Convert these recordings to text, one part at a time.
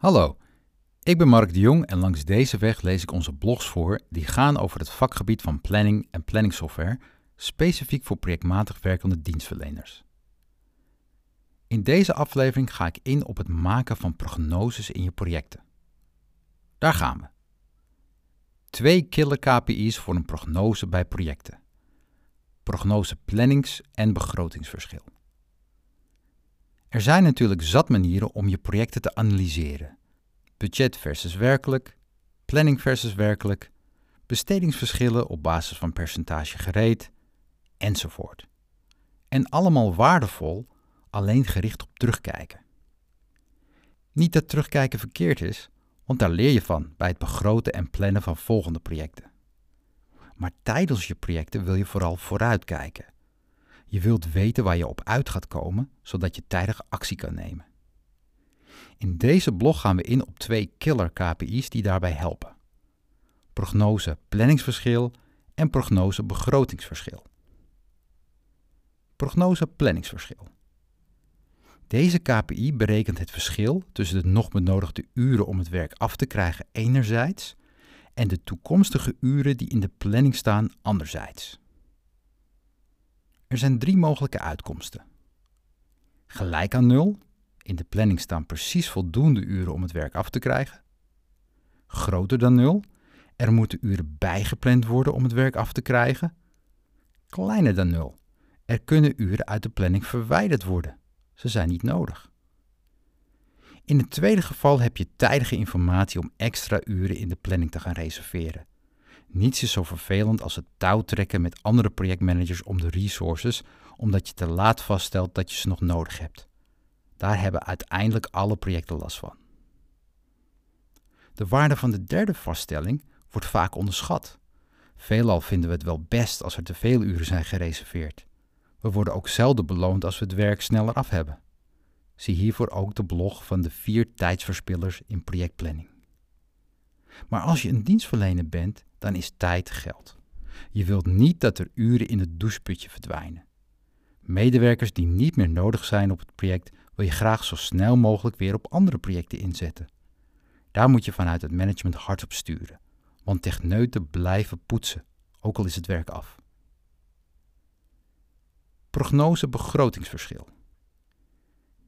Hallo, ik ben Mark de Jong en langs deze weg lees ik onze blogs voor die gaan over het vakgebied van planning en planningsoftware, specifiek voor projectmatig werkende dienstverleners. In deze aflevering ga ik in op het maken van prognoses in je projecten. Daar gaan we. Twee killer KPI's voor een prognose bij projecten. Prognose plannings- en begrotingsverschil. Er zijn natuurlijk zat manieren om je projecten te analyseren. Budget versus werkelijk, planning versus werkelijk, bestedingsverschillen op basis van percentage gereed, enzovoort. En allemaal waardevol, alleen gericht op terugkijken. Niet dat terugkijken verkeerd is, want daar leer je van bij het begroten en plannen van volgende projecten. Maar tijdens je projecten wil je vooral vooruitkijken je wilt weten waar je op uit gaat komen, zodat je tijdig actie kan nemen. In deze blog gaan we in op twee killer KPI's die daarbij helpen. Prognose planningsverschil en prognose begrotingsverschil. Prognose planningsverschil. Deze KPI berekent het verschil tussen de nog benodigde uren om het werk af te krijgen enerzijds en de toekomstige uren die in de planning staan anderzijds. Er zijn drie mogelijke uitkomsten. Gelijk aan nul, in de planning staan precies voldoende uren om het werk af te krijgen. Groter dan nul, er moeten uren bijgepland worden om het werk af te krijgen. Kleiner dan nul, er kunnen uren uit de planning verwijderd worden. Ze zijn niet nodig. In het tweede geval heb je tijdige informatie om extra uren in de planning te gaan reserveren. Niets is zo vervelend als het touwtrekken met andere projectmanagers om de resources, omdat je te laat vaststelt dat je ze nog nodig hebt. Daar hebben uiteindelijk alle projecten last van. De waarde van de derde vaststelling wordt vaak onderschat. Veelal vinden we het wel best als er te veel uren zijn gereserveerd. We worden ook zelden beloond als we het werk sneller af hebben. Zie hiervoor ook de blog van de vier tijdsverspillers in projectplanning. Maar als je een dienstverlener bent, dan is tijd geld. Je wilt niet dat er uren in het doucheputje verdwijnen. Medewerkers die niet meer nodig zijn op het project wil je graag zo snel mogelijk weer op andere projecten inzetten. Daar moet je vanuit het management hard op sturen, want techneuten blijven poetsen, ook al is het werk af. Prognose begrotingsverschil.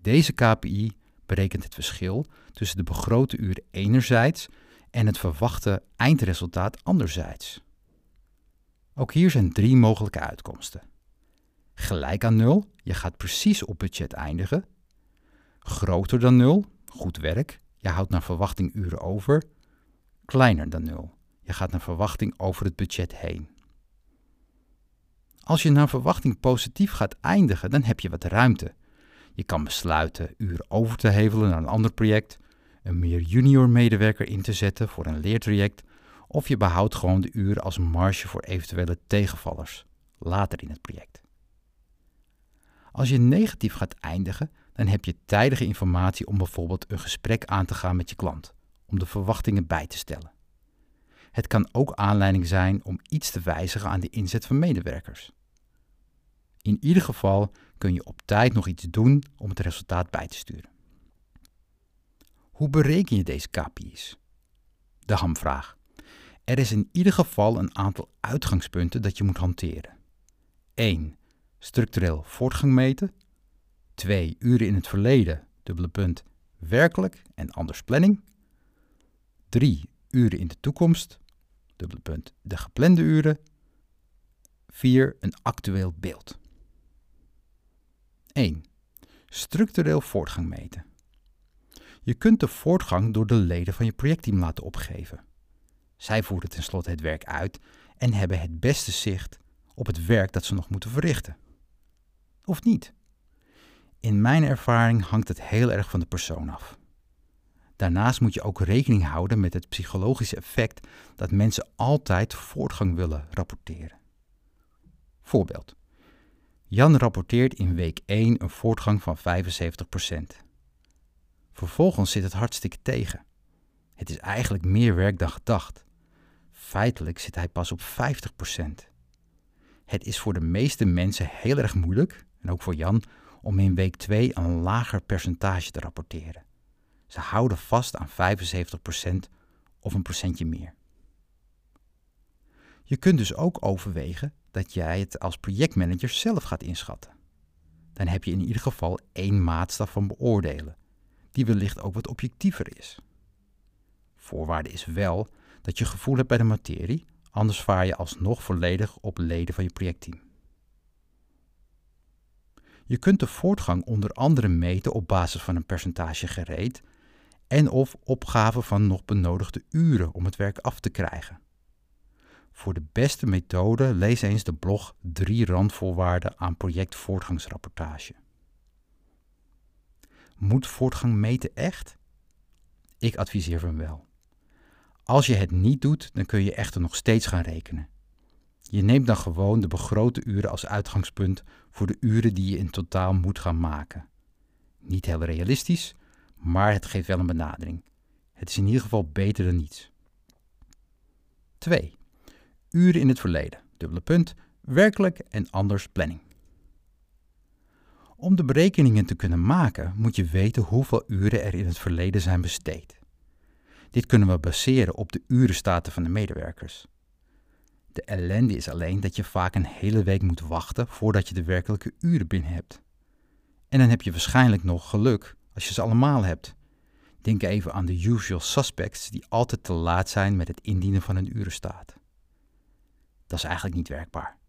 Deze KPI berekent het verschil tussen de begrote uren enerzijds en het verwachte eindresultaat anderzijds. Ook hier zijn drie mogelijke uitkomsten. Gelijk aan nul, je gaat precies op budget eindigen. Groter dan nul, goed werk, je houdt naar verwachting uren over. Kleiner dan nul, je gaat naar verwachting over het budget heen. Als je naar verwachting positief gaat eindigen, dan heb je wat ruimte. Je kan besluiten uren over te hevelen naar een ander project een meer junior medewerker in te zetten voor een leertraject of je behoudt gewoon de uren als marge voor eventuele tegenvallers later in het project. Als je negatief gaat eindigen, dan heb je tijdige informatie om bijvoorbeeld een gesprek aan te gaan met je klant, om de verwachtingen bij te stellen. Het kan ook aanleiding zijn om iets te wijzigen aan de inzet van medewerkers. In ieder geval kun je op tijd nog iets doen om het resultaat bij te sturen. Hoe bereken je deze KPI's? De hamvraag. Er is in ieder geval een aantal uitgangspunten dat je moet hanteren. 1. Structureel voortgang meten. 2. Uren in het verleden, dubbele punt, werkelijk en anders planning. 3. Uren in de toekomst, dubbele punt, de geplande uren. 4. Een actueel beeld. 1. Structureel voortgang meten. Je kunt de voortgang door de leden van je projectteam laten opgeven. Zij voeren tenslotte het werk uit en hebben het beste zicht op het werk dat ze nog moeten verrichten. Of niet? In mijn ervaring hangt het heel erg van de persoon af. Daarnaast moet je ook rekening houden met het psychologische effect dat mensen altijd voortgang willen rapporteren. Voorbeeld. Jan rapporteert in week 1 een voortgang van 75%. Vervolgens zit het hartstikke tegen. Het is eigenlijk meer werk dan gedacht. Feitelijk zit hij pas op 50%. Het is voor de meeste mensen heel erg moeilijk, en ook voor Jan, om in week 2 een lager percentage te rapporteren. Ze houden vast aan 75% of een procentje meer. Je kunt dus ook overwegen dat jij het als projectmanager zelf gaat inschatten. Dan heb je in ieder geval één maatstaf van beoordelen, die wellicht ook wat objectiever is. Voorwaarde is wel dat je gevoel hebt bij de materie, anders vaar je alsnog volledig op leden van je projectteam. Je kunt de voortgang onder andere meten op basis van een percentage gereed en of opgave van nog benodigde uren om het werk af te krijgen. Voor de beste methode lees eens de blog 3 randvoorwaarden aan projectvoortgangsrapportage. Moet voortgang meten echt? Ik adviseer van wel. Als je het niet doet, dan kun je echter nog steeds gaan rekenen. Je neemt dan gewoon de begrote uren als uitgangspunt voor de uren die je in totaal moet gaan maken. Niet heel realistisch, maar het geeft wel een benadering. Het is in ieder geval beter dan niets. 2. Uren in het verleden. Dubbele punt. Werkelijk en anders planning. Om de berekeningen te kunnen maken, moet je weten hoeveel uren er in het verleden zijn besteed. Dit kunnen we baseren op de urenstaten van de medewerkers. De ellende is alleen dat je vaak een hele week moet wachten voordat je de werkelijke uren binnen hebt. En dan heb je waarschijnlijk nog geluk als je ze allemaal hebt. Denk even aan de usual suspects die altijd te laat zijn met het indienen van een urenstaat. Dat is eigenlijk niet werkbaar.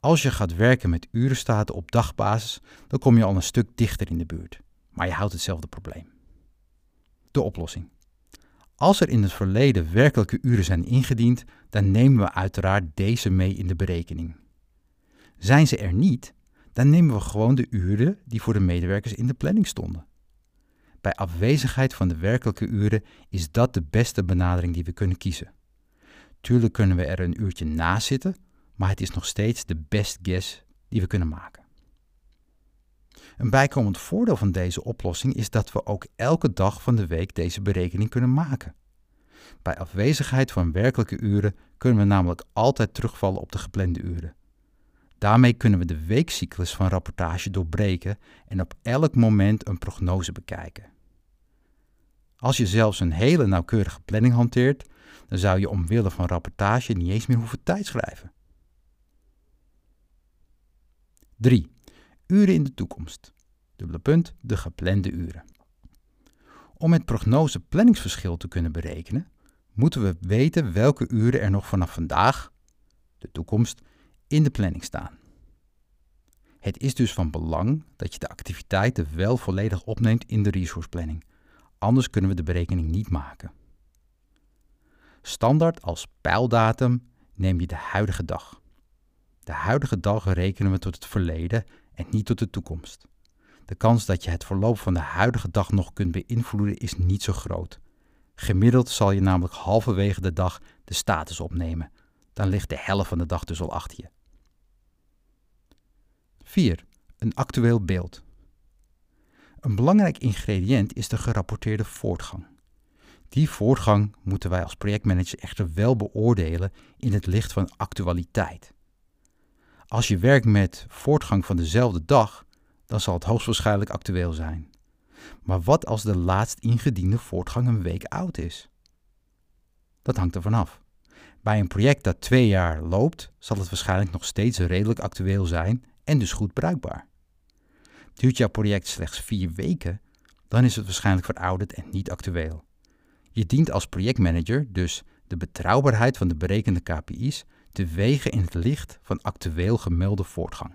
Als je gaat werken met urenstaten op dagbasis, dan kom je al een stuk dichter in de buurt, maar je houdt hetzelfde probleem. De oplossing. Als er in het verleden werkelijke uren zijn ingediend, dan nemen we uiteraard deze mee in de berekening. Zijn ze er niet, dan nemen we gewoon de uren die voor de medewerkers in de planning stonden. Bij afwezigheid van de werkelijke uren is dat de beste benadering die we kunnen kiezen. Tuurlijk kunnen we er een uurtje na zitten, maar het is nog steeds de best guess die we kunnen maken. Een bijkomend voordeel van deze oplossing is dat we ook elke dag van de week deze berekening kunnen maken. Bij afwezigheid van werkelijke uren kunnen we namelijk altijd terugvallen op de geplande uren. Daarmee kunnen we de weekcyclus van rapportage doorbreken en op elk moment een prognose bekijken. Als je zelfs een hele nauwkeurige planning hanteert, dan zou je omwille van rapportage niet eens meer hoeven tijdschrijven. 3. Uren in de toekomst. Dubbele punt, de geplande uren. Om het prognose planningsverschil te kunnen berekenen, moeten we weten welke uren er nog vanaf vandaag, de toekomst, in de planning staan. Het is dus van belang dat je de activiteiten wel volledig opneemt in de resource planning. Anders kunnen we de berekening niet maken. Standaard als pijldatum neem je de huidige dag. De huidige dag rekenen we tot het verleden en niet tot de toekomst. De kans dat je het verloop van de huidige dag nog kunt beïnvloeden is niet zo groot. Gemiddeld zal je namelijk halverwege de dag de status opnemen. Dan ligt de helft van de dag dus al achter je. 4. Een actueel beeld. Een belangrijk ingrediënt is de gerapporteerde voortgang. Die voortgang moeten wij als projectmanager echter wel beoordelen in het licht van actualiteit. Als je werkt met voortgang van dezelfde dag, dan zal het hoogstwaarschijnlijk actueel zijn. Maar wat als de laatst ingediende voortgang een week oud is? Dat hangt ervan af. Bij een project dat twee jaar loopt, zal het waarschijnlijk nog steeds redelijk actueel zijn en dus goed bruikbaar. Duurt jouw project slechts vier weken, dan is het waarschijnlijk verouderd en niet actueel. Je dient als projectmanager dus de betrouwbaarheid van de berekende KPI's te wegen in het licht van actueel gemelde voortgang.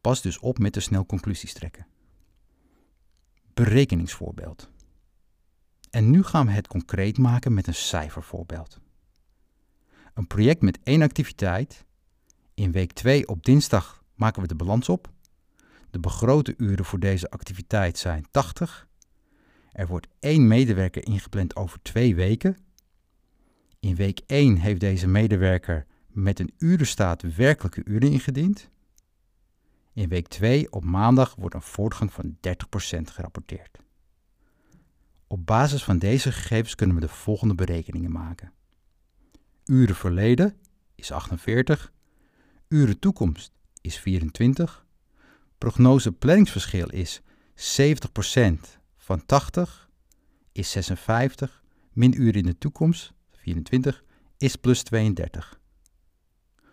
Pas dus op met te snel conclusies trekken. Berekeningsvoorbeeld. En nu gaan we het concreet maken met een cijfervoorbeeld. Een project met één activiteit. In week 2 op dinsdag maken we de balans op. De begrote uren voor deze activiteit zijn 80. Er wordt één medewerker ingepland over twee weken. In week 1 heeft deze medewerker met een urenstaat werkelijke uren ingediend. In week 2 op maandag wordt een voortgang van 30% gerapporteerd. Op basis van deze gegevens kunnen we de volgende berekeningen maken. Uren verleden is 48, uren toekomst is 24, prognose planningsverschil is 70% van 80 is 56, min uren in de toekomst, 24, is plus 32.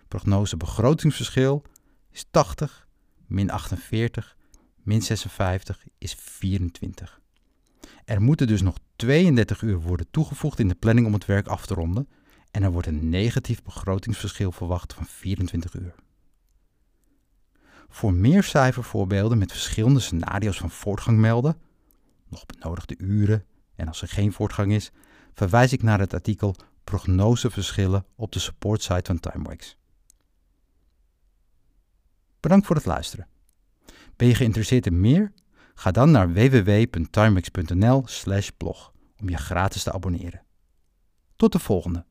Prognose begrotingsverschil is 80, min 48, min 56 is 24. Er moeten dus nog 32 uur worden toegevoegd in de planning om het werk af te ronden en er wordt een negatief begrotingsverschil verwacht van 24 uur. Voor meer cijfervoorbeelden met verschillende scenario's van voortgang melden, nog benodigde uren en als er geen voortgang is, verwijs ik naar het artikel Prognoseverschillen op de supportsite van TimeWax. Bedankt voor het luisteren. Ben je geïnteresseerd in meer? Ga dan naar www.timex.nl/blog om je gratis te abonneren. Tot de volgende.